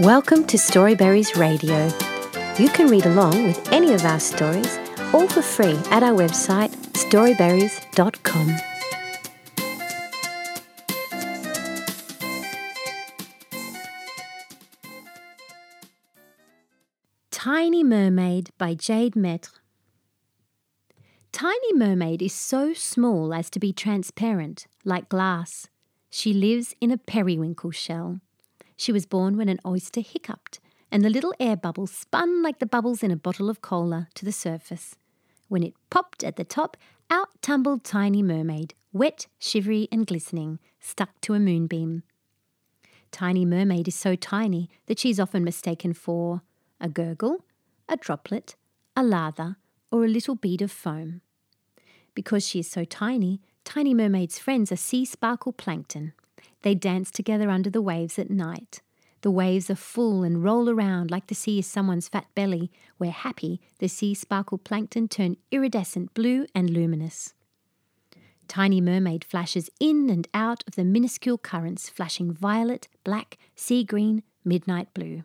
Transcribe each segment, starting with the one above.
Welcome to Storyberries Radio. You can read along with any of our stories, all for free at our website storyberries.com. Tiny Mermaid by Jade Maitre. Tiny Mermaid is so small as to be transparent, like glass. She lives in a periwinkle shell. She was born when an oyster hiccuped, and the little air bubble spun like the bubbles in a bottle of cola to the surface. When it popped at the top, out tumbled Tiny Mermaid, wet, shivery, and glistening, stuck to a moonbeam. Tiny Mermaid is so tiny that she is often mistaken for a gurgle, a droplet, a lather, or a little bead of foam. Because she is so tiny, Tiny Mermaid's friends are sea sparkle plankton, they dance together under the waves at night. The waves are full and roll around like the sea is someone's fat belly, where happy, the sea sparkle plankton turn iridescent blue and luminous. Tiny Mermaid flashes in and out of the minuscule currents, flashing violet, black, sea green, midnight blue.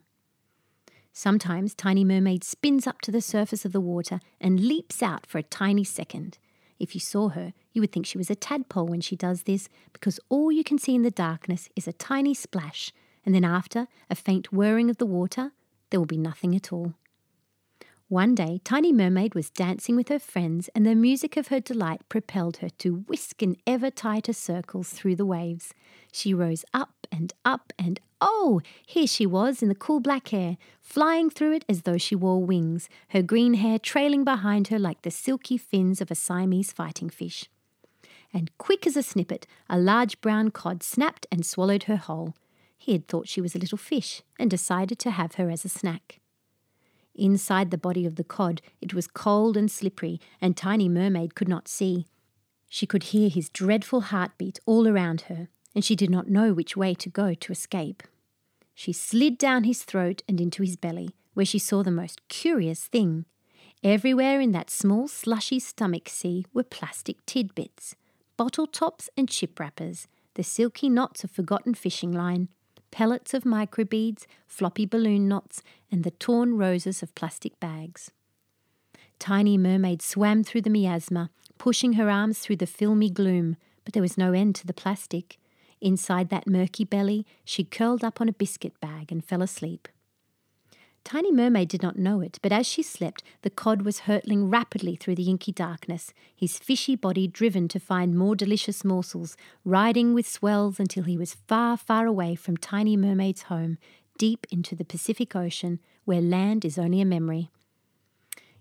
Sometimes Tiny Mermaid spins up to the surface of the water and leaps out for a tiny second. If you saw her, you would think she was a tadpole when she does this, because all you can see in the darkness is a tiny splash, and then after a faint whirring of the water, there will be nothing at all. One day, Tiny Mermaid was dancing with her friends, and the music of her delight propelled her to whisk in ever tighter circles through the waves. She rose up and up, and oh, here she was in the cool black air, flying through it as though she wore wings, her green hair trailing behind her like the silky fins of a Siamese fighting fish. And quick as a snippet, a large brown cod snapped and swallowed her whole. He had thought she was a little fish and decided to have her as a snack. Inside the body of the cod, it was cold and slippery, and Tiny Mermaid could not see. She could hear his dreadful heartbeat all around her, and she did not know which way to go to escape. She slid down his throat and into his belly, where she saw the most curious thing. Everywhere in that small, slushy stomach sea were plastic tidbits, bottle tops and chip wrappers, the silky knots of forgotten fishing line, pellets of microbeads, floppy balloon knots, and the torn roses of plastic bags. Tiny Mermaid swam through the miasma, pushing her arms through the filmy gloom, but there was no end to the plastic. Inside that murky belly, she curled up on a biscuit bag and fell asleep. Tiny Mermaid did not know it, but as she slept, the cod was hurtling rapidly through the inky darkness, his fishy body driven to find more delicious morsels, riding with swells until he was far, far away from Tiny Mermaid's home, deep into the Pacific Ocean, where land is only a memory.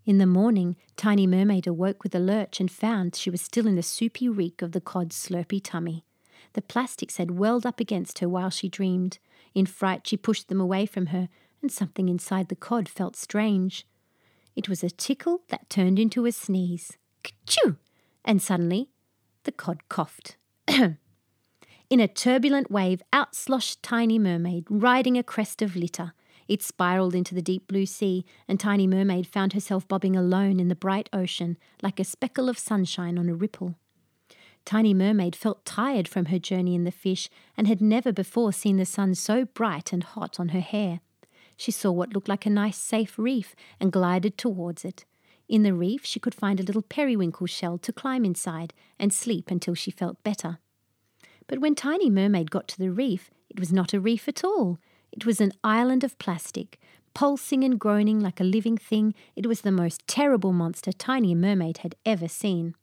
In the morning, Tiny Mermaid awoke with a lurch and found she was still in the soupy reek of the cod's slurpy tummy. The plastics had welled up against her while she dreamed. In fright, she pushed them away from her, and something inside the cod felt strange. It was a tickle that turned into a sneeze. Kachoo! And suddenly, the cod coughed. In a turbulent wave, out sloshed Tiny Mermaid, riding a crest of litter. It spiraled into the deep blue sea, and Tiny Mermaid found herself bobbing alone in the bright ocean, like a speckle of sunshine on a ripple. Tiny Mermaid felt tired from her journey in the fish, and had never before seen the sun so bright and hot on her hair. She saw what looked like a nice, safe reef and glided towards it. In the reef, she could find a little periwinkle shell to climb inside and sleep until she felt better. But when Tiny Mermaid got to the reef, it was not a reef at all. It was an island of plastic, pulsing and groaning like a living thing. It was the most terrible monster Tiny Mermaid had ever seen.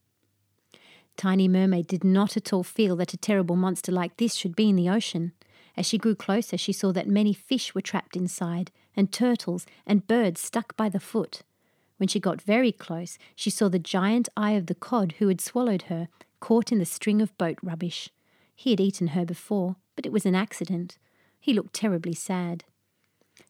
Tiny Mermaid did not at all feel that a terrible monster like this should be in the ocean. As she grew closer, she saw that many fish were trapped inside, and turtles and birds stuck by the foot. When she got very close, she saw the giant eye of the cod who had swallowed her, caught in the string of boat rubbish. He had eaten her before, but it was an accident. He looked terribly sad.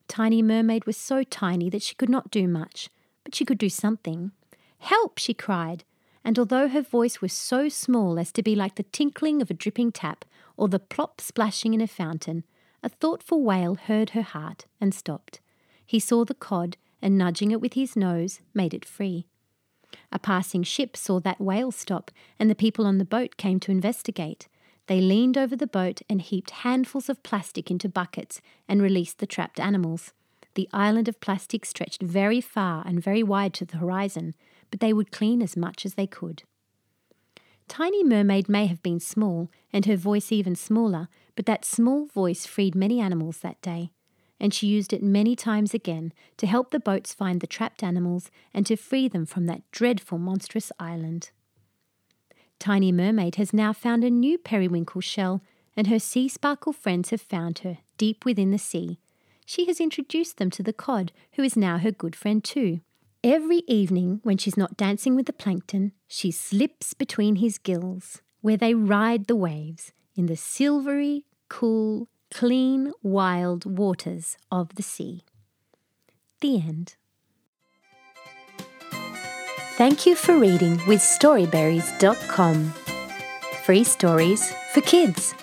Tiny Mermaid was so tiny that she could not do much, but she could do something. Help! she cried, and although her voice was so small as to be like the tinkling of a dripping tap, or the plop splashing in a fountain, a thoughtful whale heard her heart and stopped. He saw the cod and, nudging it with his nose, made it free. A passing ship saw that whale stop, and the people on the boat came to investigate. they leaned over the boat and heaped handfuls of plastic into buckets and released the trapped animals. The island of plastic stretched very far and very wide to the horizon, but they would clean as much as they could. Tiny Mermaid may have been small, and her voice even smaller, but that small voice freed many animals that day, and she used it many times again to help the boats find the trapped animals and to free them from that dreadful monstrous island. Tiny Mermaid has now found a new periwinkle shell, and her sea sparkle friends have found her deep within the sea. She has introduced them to the cod, who is now her good friend too. Every evening, when she's not dancing with the plankton, she slips between his gills, where they ride the waves in the silvery, cool, clean, wild waters of the sea. The end. Thank you for reading with Storyberries.com. Free stories for kids.